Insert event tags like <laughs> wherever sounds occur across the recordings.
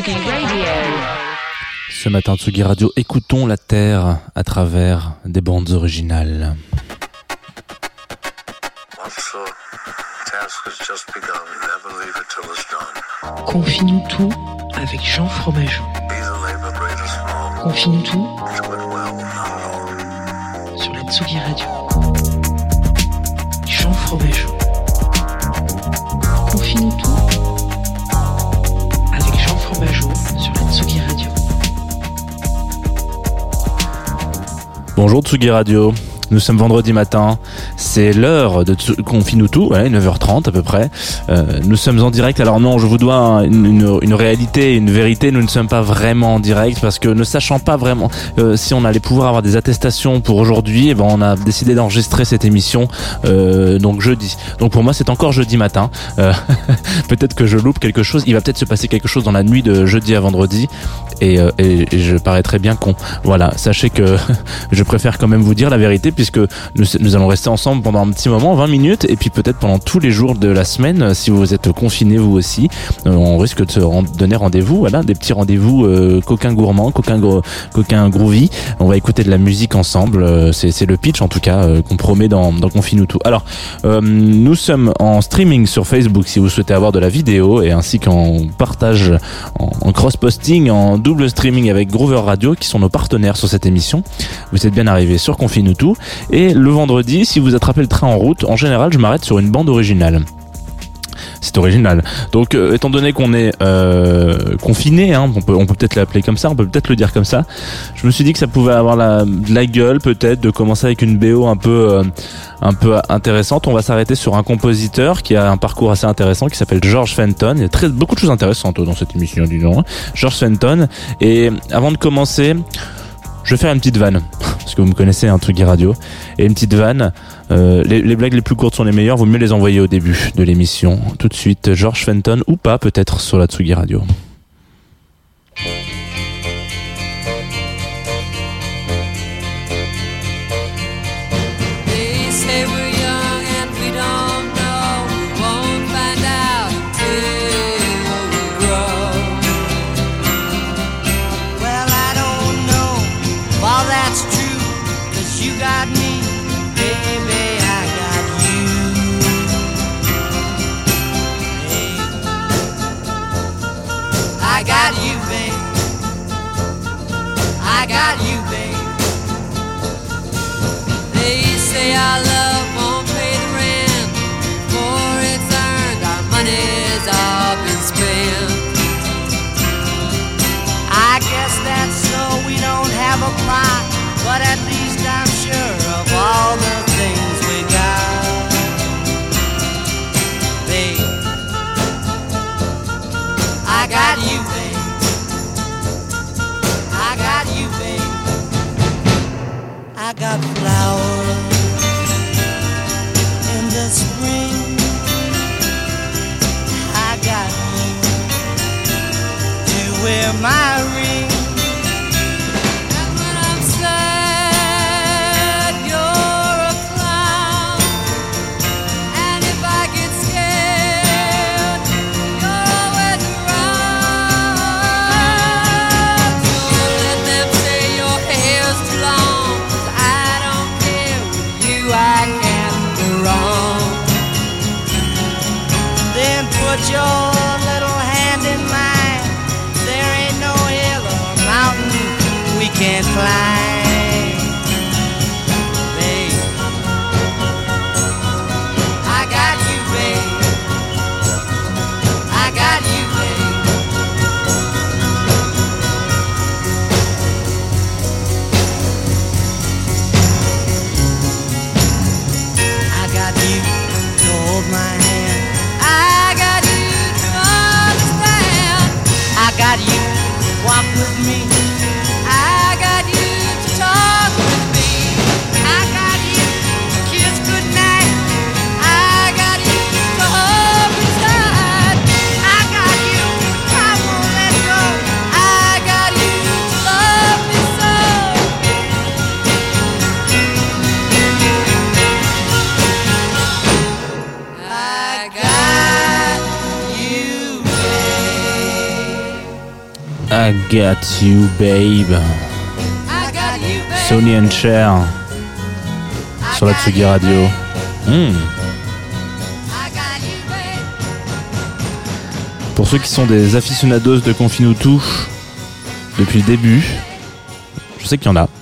Radio. Ce matin, Tsugi Radio, écoutons la Terre à travers des bandes originales. Confie-nous tout avec Jean Fromageau. Confie-nous tout sur la Tsugi Radio. Jean Fromageau. Confie-nous tout Bonjour Tsugi Radio. Nous sommes vendredi matin, c'est l'heure de Confie-nous tout, ouais, 9h30 à peu près. Euh, nous sommes en direct, alors non, je vous dois un- une, réalité, une vérité, nous ne sommes pas vraiment en direct parce que ne sachant pas vraiment euh, si on allait pouvoir avoir des attestations pour aujourd'hui, eh ben, on a décidé d'enregistrer cette émission euh, donc jeudi. Donc pour moi c'est encore jeudi matin. <laughs> Peut-être que je loupe quelque chose, il va peut-être se passer quelque chose dans la nuit de jeudi à vendredi et, euh, et, je parais bien con. Voilà, sachez que <laughs> je préfère quand même vous dire la vérité puisque nous, allons rester ensemble pendant un petit moment, 20 minutes, et puis peut-être pendant tous les jours de la semaine, euh, si vous êtes confinés vous aussi, euh, on risque de se ren- donner rendez-vous, voilà, des petits rendez-vous euh, coquins gourmands, coquins, gro- coquins groovy. On va écouter de la musique ensemble, euh, c'est le pitch en tout cas qu'on promet dans, dans Confine tout. Alors, euh, nous sommes en streaming sur Facebook si vous souhaitez avoir de la vidéo et ainsi qu'en partage, en, en cross-posting, en double streaming avec Groover Radio qui sont nos partenaires sur cette émission. Vous êtes bien arrivés sur Confine tout. Et le vendredi, si vous attrapez le train en route, en général, je m'arrête sur une bande originale. C'est original. Donc, euh, étant donné qu'on est euh, confiné, hein, on peut, peut-être l'appeler comme ça, on peut peut-être le dire comme ça. Je me suis dit que ça pouvait avoir la, la gueule, peut-être, de commencer avec une BO un peu, euh, un peu intéressante. On va s'arrêter sur un compositeur qui a un parcours assez intéressant, qui s'appelle George Fenton. Il y a très, beaucoup de choses intéressantes dans cette émission, du nom. George Fenton. Et avant de commencer, je vais faire une petite vanne, parce que vous me connaissez, un truc radio. Et une petite vanne. Euh, les, les blagues les plus courtes sont les meilleures. Vaut mieux les envoyer au début de l'émission. Tout de suite, George Fenton ou pas, peut-être sur la Tsugi Radio. Your got you, babe. Sony and Cher sur la Tsugi Radio. Hmm. Pour ceux qui sont des aficionados de Confinutu depuis le début, je sais qu'il y en a. <laughs>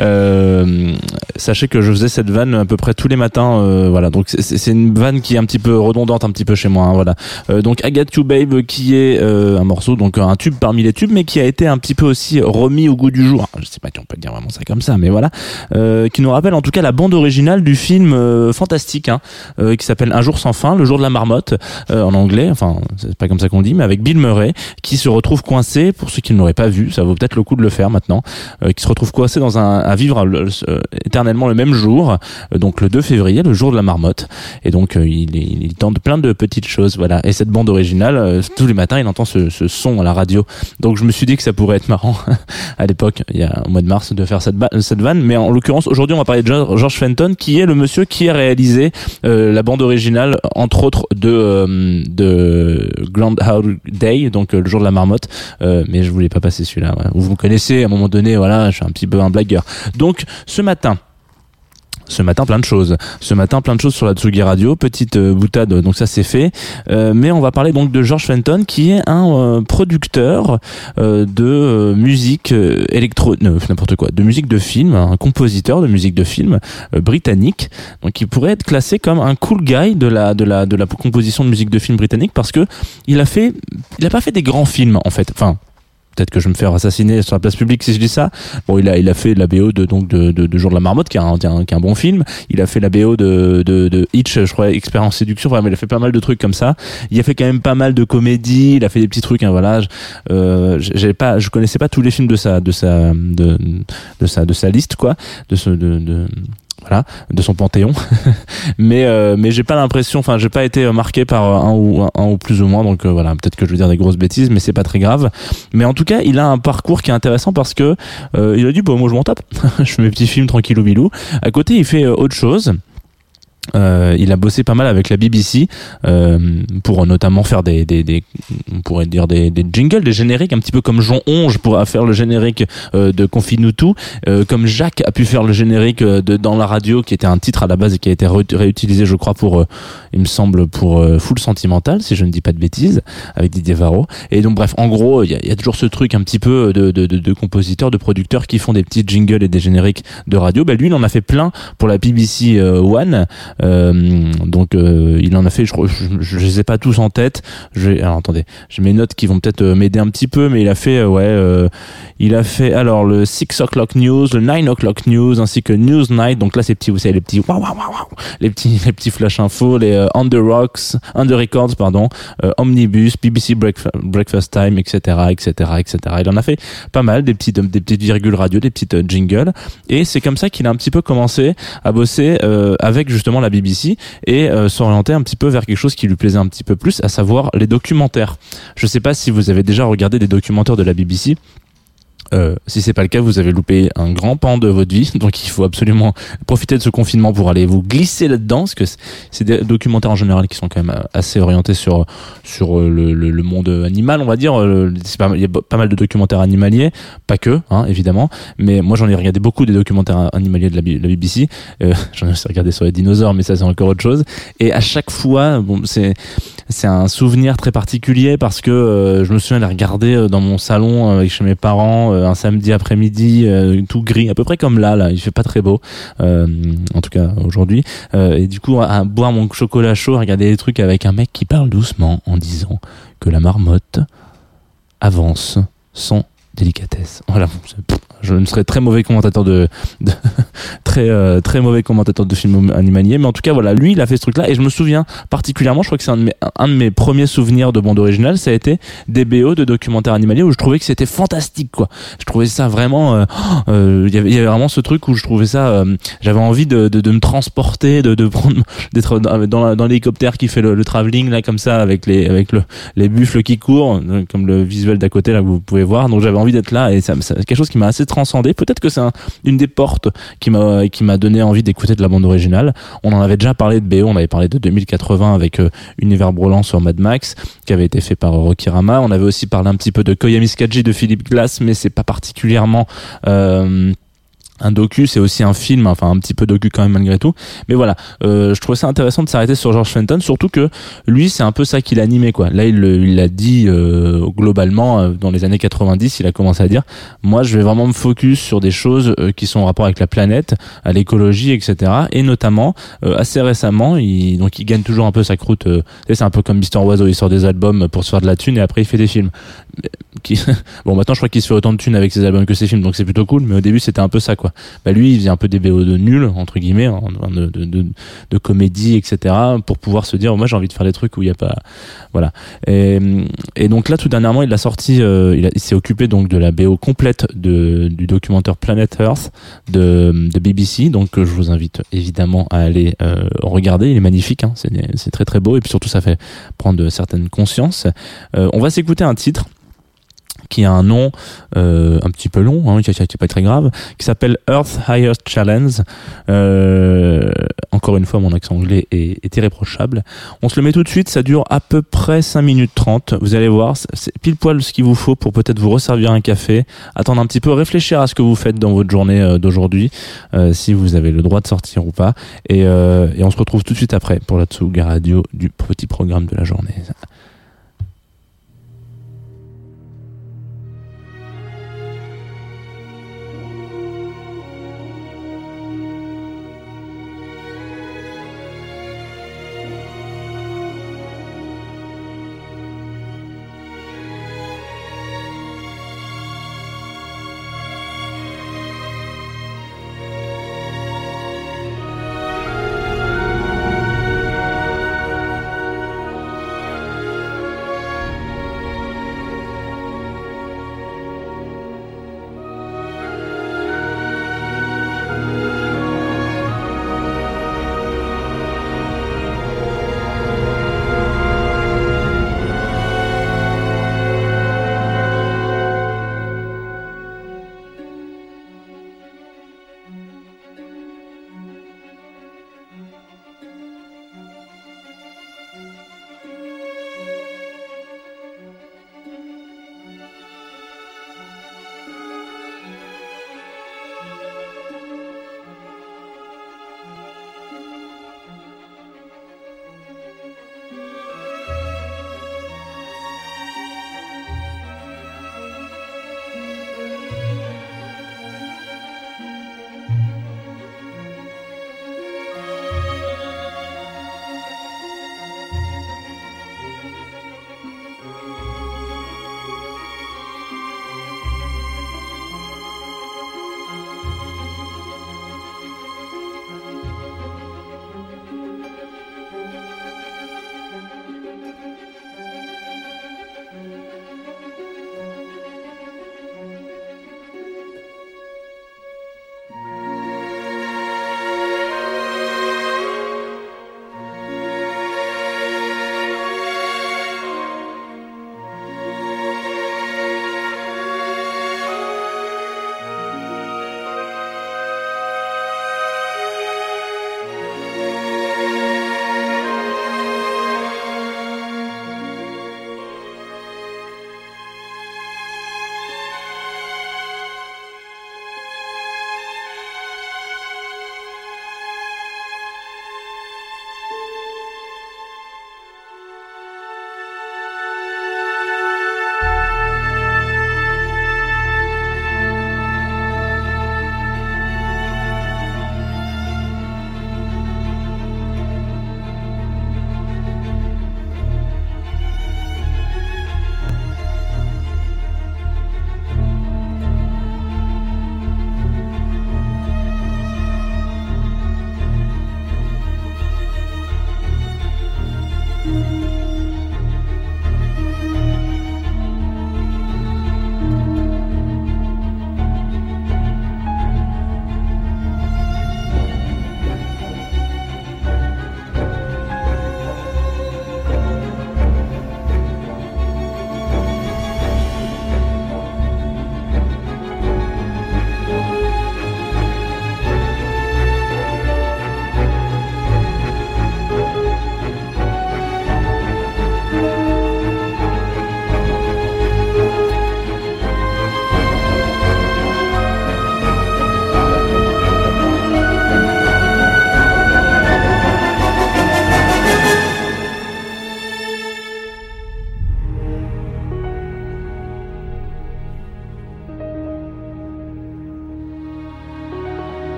Euh, sachez que je faisais cette vanne à peu près tous les matins. euh, voilà, donc c'est- une vanne qui est un petit peu redondante, un petit peu chez moi. hein, voilà. Euh, donc I Got You Babe, qui est euh, un morceau, donc un tube parmi les tubes, mais qui a été un petit peu aussi remis au goût du jour. Je sais pas si on peut dire vraiment ça comme ça, mais voilà, Euh, qui nous rappelle en tout cas la bande originale du film euh, fantastique, hein, euh, qui s'appelle Un jour sans fin, le jour de la marmotte en anglais. Enfin, c'est pas comme ça qu'on dit, mais avec Bill Murray qui se retrouve coincé. Pour ceux qui ne l'auraient pas vu, ça vaut peut-être le coup de le faire maintenant. qui se retrouve coincé dans un à vivre euh, le même jour, euh, donc le 2 février, le jour de la marmotte. Et donc euh, il, est- il tente plein de petites choses, voilà. Et cette bande originale, euh, tous les matins, il entend ce, ce son à la radio. Donc je me suis dit que ça pourrait être marrant <laughs> à l'époque, il y a au mois de mars, de faire cette, cette vanne. Mais en l'occurrence, aujourd'hui, on va parler de George Fenton, qui est le monsieur qui a réalisé euh, la bande originale, entre autres de euh, de Groundhog Day, donc le jour de la marmotte. Mais je voulais pas passer celui-là. ouais. Vous me connaissez, à un moment donné, voilà, je suis un petit peu un blagueur. Donc ce matin. Ce matin, plein de choses. Ce matin, plein de choses sur la Tsugi Radio. Petite euh, boutade, donc ça c'est fait. Euh, mais on va parler donc de George Fenton, qui est un euh, producteur euh, de euh, musique euh, électro, n'importe quoi, de musique de film, un compositeur de musique de film britannique. Donc il pourrait être classé comme un cool guy de la de la de la composition de musique de film britannique parce que il a fait, il a pas fait des grands films en fait. Enfin, peut-être que je vais me faire assassiner sur la place publique si je dis ça. Bon, il a, il a fait la BO de, donc, de, de, de Jour de la Marmotte, qui est un, qui est un, bon film. Il a fait la BO de, de, de Hitch, je crois, Expérience Séduction. Enfin, il a fait pas mal de trucs comme ça. Il a fait quand même pas mal de comédies. Il a fait des petits trucs, hein, voilà. Euh, j'ai pas, je connaissais pas tous les films de sa, de sa, de, de sa, de sa liste, quoi. De ce, de, de, voilà, de son panthéon. <laughs> mais euh, mais j'ai pas l'impression, enfin j'ai pas été euh, marqué par euh, un ou un, ou plus ou moins, donc voilà, peut-être que je vais dire des grosses bêtises, mais c'est pas très grave. Mais en tout cas, il a un parcours qui est intéressant parce que il a dit bon moi je m'en tape, <laughs> je fais mes petits films tranquillou bilou. À côté, il fait autre chose. Euh, il a bossé pas mal avec la BBC euh, pour notamment faire des, des, des on pourrait dire des, des jingles, des génériques, un petit peu comme Jean Onge pourra faire le générique euh, de Confinutu, euh, comme Jacques a pu faire le générique euh, de dans la radio, qui était un titre à la base et qui a été ré- réutilisé, je crois, pour, euh, il me semble, pour Full Sentimental, si je ne dis pas de bêtises, avec Didier Varro. Et donc bref, en gros, il y a, y a toujours ce truc un petit peu de, de, de, de compositeurs, de producteurs qui font des petits jingles et des génériques de radio. Ben lui, il en a fait plein pour la BBC One. Euh, donc euh, il en a fait, je, je, je les ai pas tous en tête. Je vais- alors attendez, j'ai mes notes qui vont peut-être euh, m'aider un petit peu, mais il a fait, ouais, il a fait alors le 6 o'clock news, le 9 o'clock news, ainsi que News Night. Donc là, c'est petits, vous savez, les petits, waouh, waouh, waouh, les petits, <laughs> les petits flash info, les euh, on rocks, on the records, pardon, euh, omnibus, BBC Breakfa- breakfast time, etc., etc., etc. Il en a fait pas mal, des petites, des petites virgules radio, des petites jingles, et c'est comme ça qu'il a un petit peu commencé à bosser avec justement la BBC et euh, s'orienter un petit peu vers quelque chose qui lui plaisait un petit peu plus, à savoir les documentaires. Je sais pas si vous avez déjà regardé des documentaires de la BBC. Euh, si c'est pas le cas, vous avez loupé un grand pan de votre vie, <laughs> donc il faut absolument profiter de ce confinement pour aller vous glisser là-dedans, parce que c'est- des documentaires en général qui sont quand même euh, assez orientés sur sur euh, le, le, le monde animal, on va dire. Euh, Il y a pas mal de documentaires animaliers, pas que, hein, évidemment, mais moi j'en ai regardé beaucoup des documentaires animaliers de la, BBC. Euh, <laughs> j'en ai aussi regardé sur les dinosaures, mais ça c'est encore autre chose. Et à chaque fois, bon, c'est c'est un souvenir très particulier parce que je me souviens de regarder dans mon salon chez mes parents un samedi après-midi euh, tout gris à peu près comme là là il fait pas très beau euh, en tout cas aujourd'hui. Euh, et du coup à boire mon chocolat chaud à regarder des trucs avec un mec qui parle doucement en disant que la marmotte avance sans délicatesse. Voilà je ne serais très mauvais commentateur de, de <laughs> très euh, très mauvais commentateur de films animaliers, mais en tout cas voilà, lui il a fait ce truc-là et je me souviens particulièrement, je crois que c'est un, de mes- premiers souvenirs de bande originale, ça a été des BO de documentaires animaliers où je trouvais que c'était fantastique quoi. Je trouvais ça vraiment, euh, <gasps> euh, il y avait- il y avait vraiment ce truc où je trouvais ça, euh, j'avais envie de, de, de me transporter, de, de prendre, <laughs> d'être dans, l'hélicoptère qui fait le, le travelling là comme ça avec les avec le les buffles qui courent, euh, comme le visuel d'à côté là que vous pouvez voir. Donc j'avais envie d'être là et ça, ça- c'est quelque chose qui m'a assez transcendé. Peut-être que c'est un- une des portes qui m'a donné envie d'écouter de la bande originale. On en avait déjà parlé de BO, on avait parlé de 2080 avec euh, Univers Brûlant sur Mad Max qui avait été fait par Rocky Rama. On avait aussi parlé un petit peu de Koyami Skaji de Philippe Glass, mais c'est pas particulièrement euh, un docu, c'est aussi un film, enfin un petit peu docu quand même malgré tout. Mais voilà, euh, je trouvais ça intéressant de s'arrêter sur George Fenton, surtout que lui, c'est un peu ça qu'il animait quoi. Là, il l'a dit euh, globalement euh, dans les années 90, il a commencé à dire, moi, je vais vraiment me focus sur des choses euh, qui sont en rapport avec la planète, à l'écologie, etc. Et notamment, euh, assez récemment, il donc il gagne toujours un peu sa croûte. euh, c'est un peu comme Mister Oiseau, il sort des albums pour se faire de la thune et après il fait des films. Qui... <laughs> bon, maintenant, je crois qu'il se fait autant de thunes avec ses albums que ses films, donc c'est plutôt cool. Mais au début, c'était un peu ça quoi bah lui il faisait un peu des BO de nul entre guillemets hein, de, comédie etc pour pouvoir se dire moi j'ai envie de faire des trucs où il y a pas voilà. Et, donc là tout dernièrement il a sorti euh, il, s'est occupé donc de la BO complète du documentaire Planet Earth de, BBC donc que je vous invite évidemment à aller euh, regarder. Il est magnifique hein, c'est très très beau. Et puis surtout ça fait prendre certaines consciences. Euh, on va s'écouter un titre qui a un nom euh, un petit peu long, hein, qui qui est pas très grave, qui s'appelle Earth Highest Challenge. Euh, encore une fois, mon accent anglais est, est irréprochable. On se le met tout de suite, ça dure à peu près 5 minutes 30. Vous allez voir, c'est pile poil ce qu'il vous faut pour peut-être vous resservir un café, attendre un petit peu, réfléchir à ce que vous faites dans votre journée euh, d'aujourd'hui, euh, si vous avez le droit de sortir ou pas. Et, euh, et on se retrouve tout de suite après pour la Tsuga Radio du petit programme de la journée.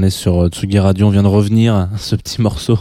On est sur euh, Tsugi Radio, on vient de revenir, <laughs> ce petit morceau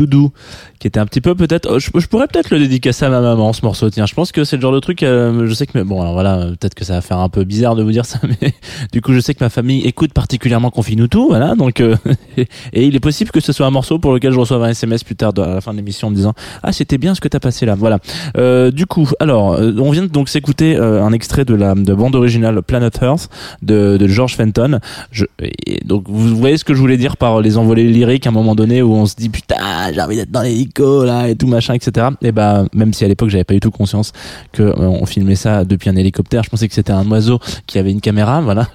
tout doux, qui était un petit peu peut-être, oh, je, pourrais peut-être le dédicacer à ma maman ce morceau, tiens, je pense que c'est le genre de truc, euh, je sais que, bon alors voilà, euh, peut-être que ça va faire un peu bizarre de vous dire ça, <laughs> mais du coup je sais que ma famille écoute particulièrement Confine tout, voilà, donc, euh, <laughs> et il est possible que ce soit un morceau pour lequel je reçoive un SMS plus tard à la fin de l'émission en me disant, ah c'était bien ce que t'as passé là, voilà. Euh, du coup, alors, euh, on vient donc s'écouter euh, un extrait de la de bande originale Planet Earth de, de George Fenton. Je, et donc vous voyez ce que je voulais dire par les envolées lyriques à un moment donné où on se dit putain j'ai envie d'être dans l'hélico là et tout machin etc. Et bah même si à l'époque j'avais pas du tout conscience que euh, on filmait ça depuis un hélicoptère, je pensais que c'était un oiseau qui avait une caméra, <laughs> voilà.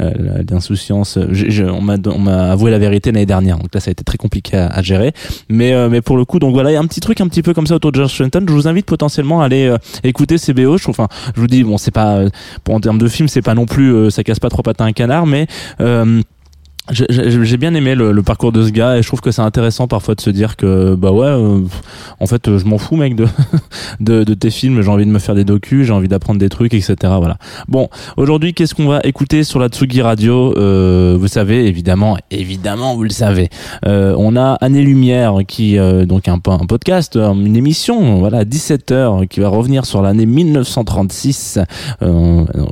Euh, je- on m'a on m'a avoué la vérité l'année dernière, donc là ça a été très compliqué à, à gérer. Mais euh, mais pour le coup donc voilà il y a un petit truc un petit peu comme ça autour de George Fenton. Je vous invite potentiellement à aller euh, écouter ces BO. Je trouve, enfin je vous dis bon c'est pas euh, pour en termes de film c'est pas non plus euh, ça casse pas trop patin à un canard mais j'ai- bien aimé le, le parcours de ce gars et je trouve que c'est intéressant parfois de se dire que bah ouais euh, en fait je m'en fous mec de, <laughs> de de tes films. J'ai envie de me faire des docus j'ai envie d'apprendre des trucs etc voilà. Bon aujourd'hui qu'est-ce qu'on va écouter sur la Tsugi Radio? Euh, vous savez évidemment évidemment vous le savez. Euh, on a Année Lumière qui euh, donc un, po- un podcast euh, une émission voilà à 17h qui va revenir sur l'année 1936 euh, euh,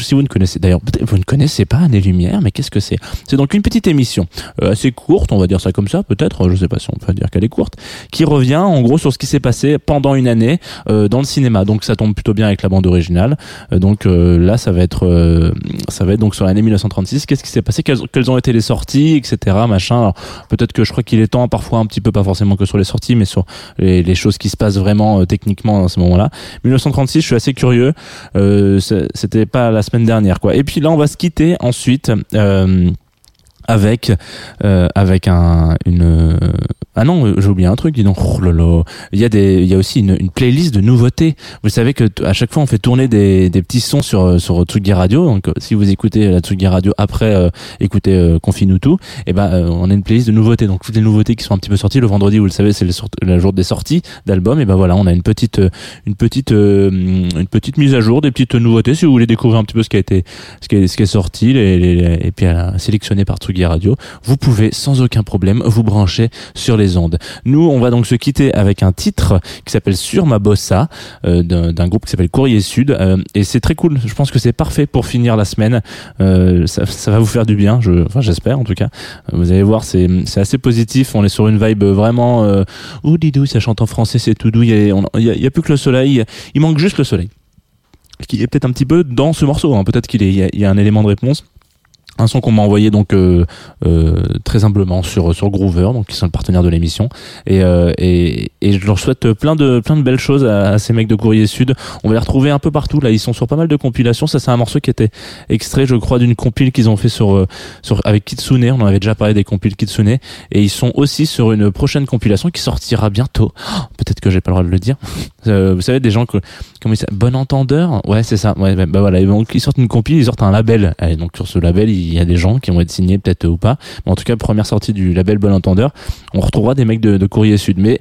si vous ne connaissez d'ailleurs vous ne connaissez pas Année Lumière mais qu'est-ce que c'est? C'est donc petite émission euh, assez courte, on va dire ça comme ça, peut-être, je sais pas si on peut dire qu'elle est courte, qui revient en gros sur ce qui s'est passé pendant une année euh, dans le cinéma. Donc ça tombe plutôt bien avec la bande originale. Euh, donc là, ça va être, ça va être donc sur l'année 1936. Qu'est-ce qui s'est passé? Quelles, quelles ont été les sorties, etc. Machin. Peut-être que je crois qu'il est temps parfois un petit peu, pas forcément que sur les sorties, mais sur les, les choses qui se passent vraiment techniquement à ce moment-là. 1936, je suis assez curieux. Euh, C'était pas la semaine dernière, quoi. Et puis là, on va se quitter ensuite. Euh, avec euh, avec un une ah non j'ai oublié un truc dis donc. Oh il y a des il y a aussi une, une playlist de nouveautés. Vous savez que à chaque fois on fait tourner des, des petits sons sur sur Tsugi Radio. Donc euh, si vous écoutez la Tsugi Radio après euh, écoutez euh, Confine tout et ben euh, on a une playlist de nouveautés. Donc toutes les nouveautés qui sont un petit peu sorties le vendredi vous le savez c'est le, jour des sorties d'albums et ben voilà on a une petite euh, une petite une petite mise à jour des petites nouveautés si vous voulez découvrir un petit peu ce qui a été ce qui est, ce qui est sorti les, les- les- et puis sélectionné par Tsugi Radio vous pouvez sans aucun problème vous brancher sur les ondes. Nous, on va donc se quitter avec un titre qui s'appelle Sur ma bossa euh, d'un groupe qui s'appelle Courrier Sud euh, et c'est très cool. Je pense que c'est parfait pour finir la semaine. Euh, ça, va vous faire du bien, enfin j'espère en tout cas. Vous allez voir, c'est assez positif. On est sur une vibe vraiment euh, ouh didou, ça chante en français, c'est tout doux. Il y y y a plus que le soleil. Il manque juste le soleil qui est peut-être un petit peu dans ce morceau. hein. Peut-être qu'il y a un élément de réponse. Un son qu'on m'a envoyé donc euh, euh, très humblement sur sur Groover, donc qui sont le partenaire de l'émission, et, euh, et et je leur souhaite plein de plein de belles choses à, à ces mecs de Courrier Sud. On va les retrouver un peu partout. Là, ils sont sur pas mal de compilations. Ça, c'est un morceau qui était extrait, je crois, d'une compile qu'ils ont fait sur euh, sur avec Kitsune. On en avait déjà parlé des compiles Kitsune, et ils sont aussi sur une prochaine compilation qui sortira bientôt. Oh, Peut-être que j'ai pas le droit de le dire. <laughs> Euh, vous savez, des gens que comment ils Bon entendeur? Ouais, c'est ça. Ouais, bah, voilà. Donc, ils sortent une compile, ils sortent un label. Et donc sur ce label, il y a des gens qui vont être signés, peut-être ou pas. Mais en tout cas, première sortie du label Bon entendeur, on retrouvera des mecs de, Courrier Sud. Mais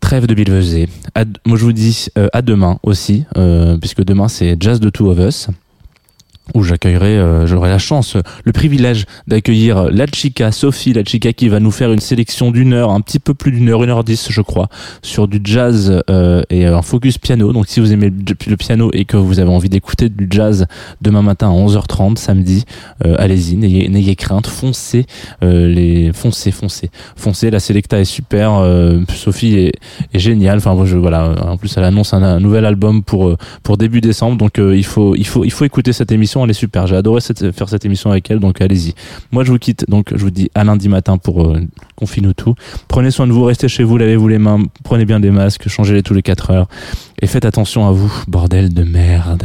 trêve de Bilvezé. À- Moi, je vous dis euh, à demain aussi, euh, puisque demain c'est Jazz de Two of Us où j'accueillerai, euh, j'aurai la chance, le privilège d'accueillir la chica, Sophie, la chica qui va nous faire une sélection d'une heure, un petit peu plus d'une heure, une heure dix, je crois, sur du jazz euh, et un focus piano. Donc si vous aimez le, piano et que vous avez envie d'écouter du jazz demain matin à 11h30, samedi, euh, allez-y, n'ayez, crainte, foncez, euh, les, foncez, foncez, foncez. La Selecta est super, euh, Sophie est, est géniale. Enfin, je, voilà, en plus elle annonce un, un nouvel album pour euh, pour début décembre, donc il faut il faut il faut écouter cette émission, elle est super. J'ai adoré cette- faire cette émission avec elle, donc allez-y. Moi, je vous quitte, donc je vous dis à lundi matin pour euh, confine tout. Prenez soin de vous, restez chez vous, lavez-vous les mains, prenez bien des masques, changez-les tous les 4 heures et faites attention à vous, bordel de merde.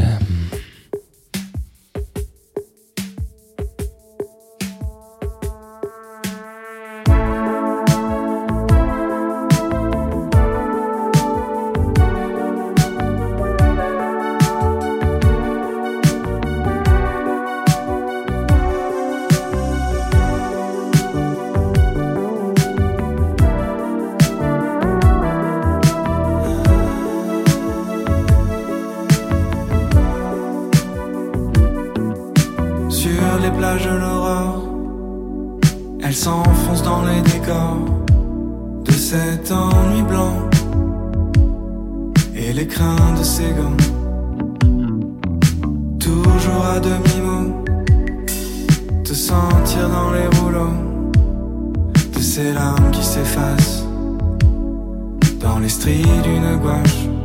plage de l'aurore. Elle s'enfonce dans les décors de cet ennui blanc et les crins de ses gants. Toujours à demi-mot, te sentir dans les rouleaux de ces larmes qui s'effacent dans les stries d'une gouache.